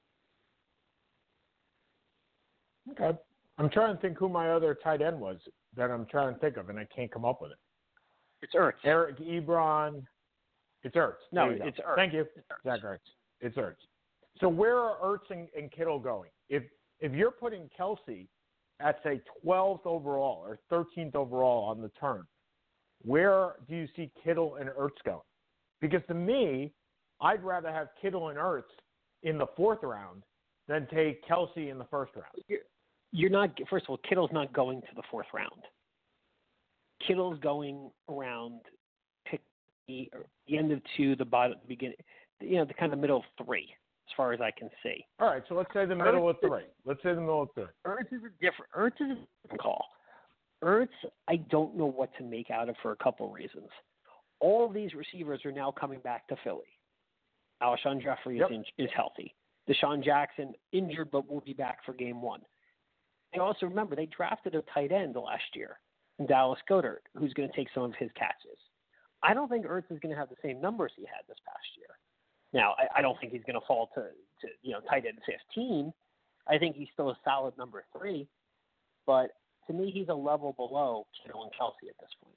Okay. I'm trying to think who my other tight end was that I'm trying to think of, and I can't come up with it. It's Ertz. Eric Ebron. It's Ertz. No, There you go. it's Ertz. Thank you. It's Ertz. Zach Ertz. It's Ertz. So where are Ertz and, and Kittle going? If if you're putting Kelce at say 12th overall or 13th overall on the turn, where do you see Kittle and Ertz going? Because to me, I'd rather have Kittle and Ertz in the fourth round than take Kelce in the first round. You're, you're not. First of all, Kittle's not going to the fourth round. Kittle's going around pick the, the end of two, the bottom, the beginning, you know, the kind of middle of three, as far as I can see. All right, so let's say the middle of three. Let's say the middle of three. Ertz is a different. Ertz is a different call. Ertz, I don't know what to make out of for a couple reasons. All of these receivers are now coming back to Philly. Alshon Jeffery Yep. is, in, is healthy. DeSean Jackson injured but will be back for game one. And also remember they drafted a tight end last year, Dallas Goedert, who's going to take some of his catches. I don't think Ertz is going to have the same numbers he had this past year. Now I, I don't think he's going to fall to, to you know tight end 15. I think he's still a solid number three, but to me he's a level below Kittle and Kelce at this point.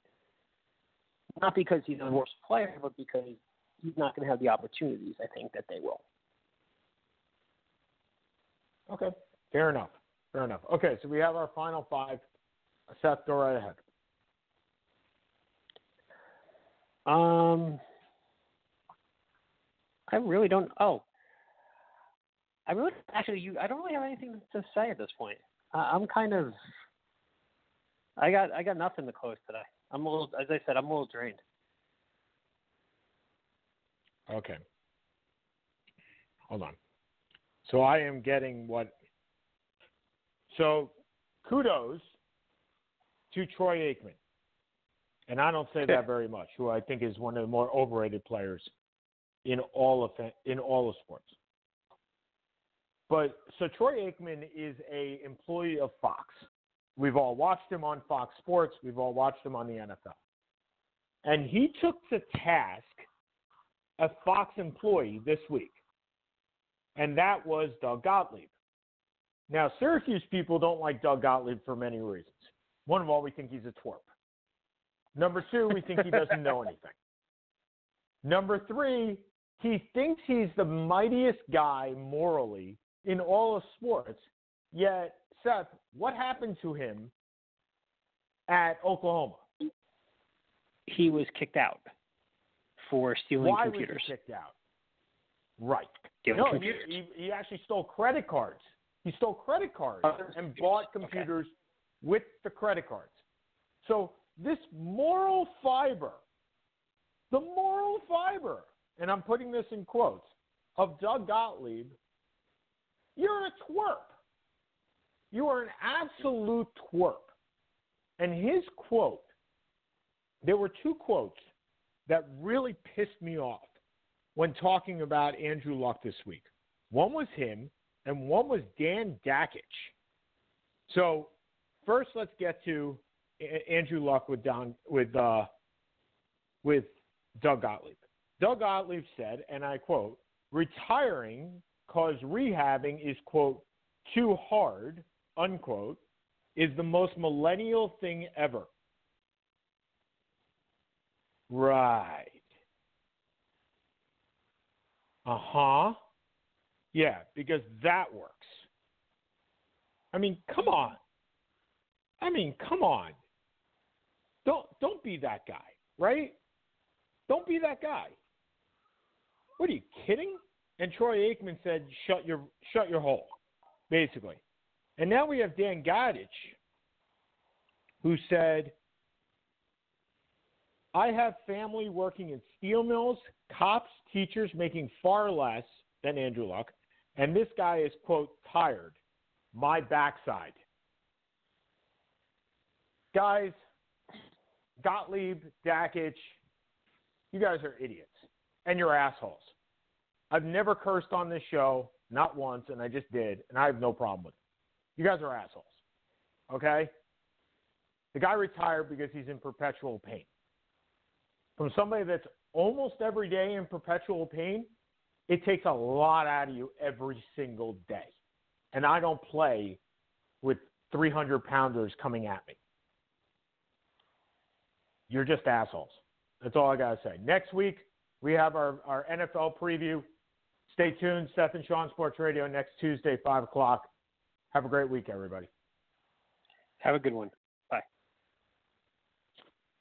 Not because he's a worse player, but because he's not going to have the opportunities I think that they will. Okay, fair enough. Fair enough. Okay, so we have our final five. Seth, go right ahead. Um, I really don't. Oh, I really actually you. I don't really have anything to say at this point. Uh, I'm kind of. I got I got nothing to close today. I'm a little, as I said, I'm a little drained. Okay. Hold on. So I am getting what. So kudos to Troy Aikman. And I don't say that very much, who I think is one of the more overrated players in all of in all of sports. But so Troy Aikman is a employee of Fox. We've all watched him on Fox Sports. We've all watched him on the NFL. And he took to task a Fox employee this week, and that was Doug Gottlieb. Now, Syracuse people don't like Doug Gottlieb for many reasons. One of all, we think he's a twerp. Number two, we think he doesn't know anything. Number three, he thinks he's the mightiest guy morally in all of sports. Yet, Seth, what happened to him at Oklahoma? He was kicked out for stealing Why computers. was he kicked out? Right. Stealing no, he, he, he actually stole credit cards. He stole credit cards Oh, and computers. bought Okay. With the credit cards. So this moral fiber, the moral fiber, and I'm putting this in quotes, of Doug Gottlieb, you're a twerp. You are an absolute twerp. And his quote, there were two quotes that really pissed me off when talking about Andrew Luck this week. One was him, and one was Dan Dakich. So first, let's get to Andrew Luck with Don with uh, with Doug Gottlieb. Doug Gottlieb said, and I quote, "Retiring cause rehabbing is quote too hard unquote is the most millennial thing ever." Right. Uh huh. Yeah, because that works. I mean, come on. I mean, come on. Don't don't be that guy, right? Don't be that guy. What are you kidding? And Troy Aikman said, "Shut your shut your hole," basically. And now we have Dan Dakich, who said, I have family working in steel mills, cops, teachers making far less than Andrew Luck, and this guy is, quote, tired. My backside. Guys, Gottlieb, Dakich, you guys are idiots, and you're assholes. I've never cursed on this show, not once, and I just did, and I have no problem with it. You guys are assholes. Okay? The guy retired because he's in perpetual pain from somebody that's almost every day in perpetual pain, it takes a lot out of you every single day. And I don't play with 300 pounders coming at me. You're just assholes. That's all I got to say. Next week, we have our, our NFL preview. Stay tuned. Seth and Sean Sports Radio next Tuesday, 5 o'clock. Have a great week, everybody. Have a good one.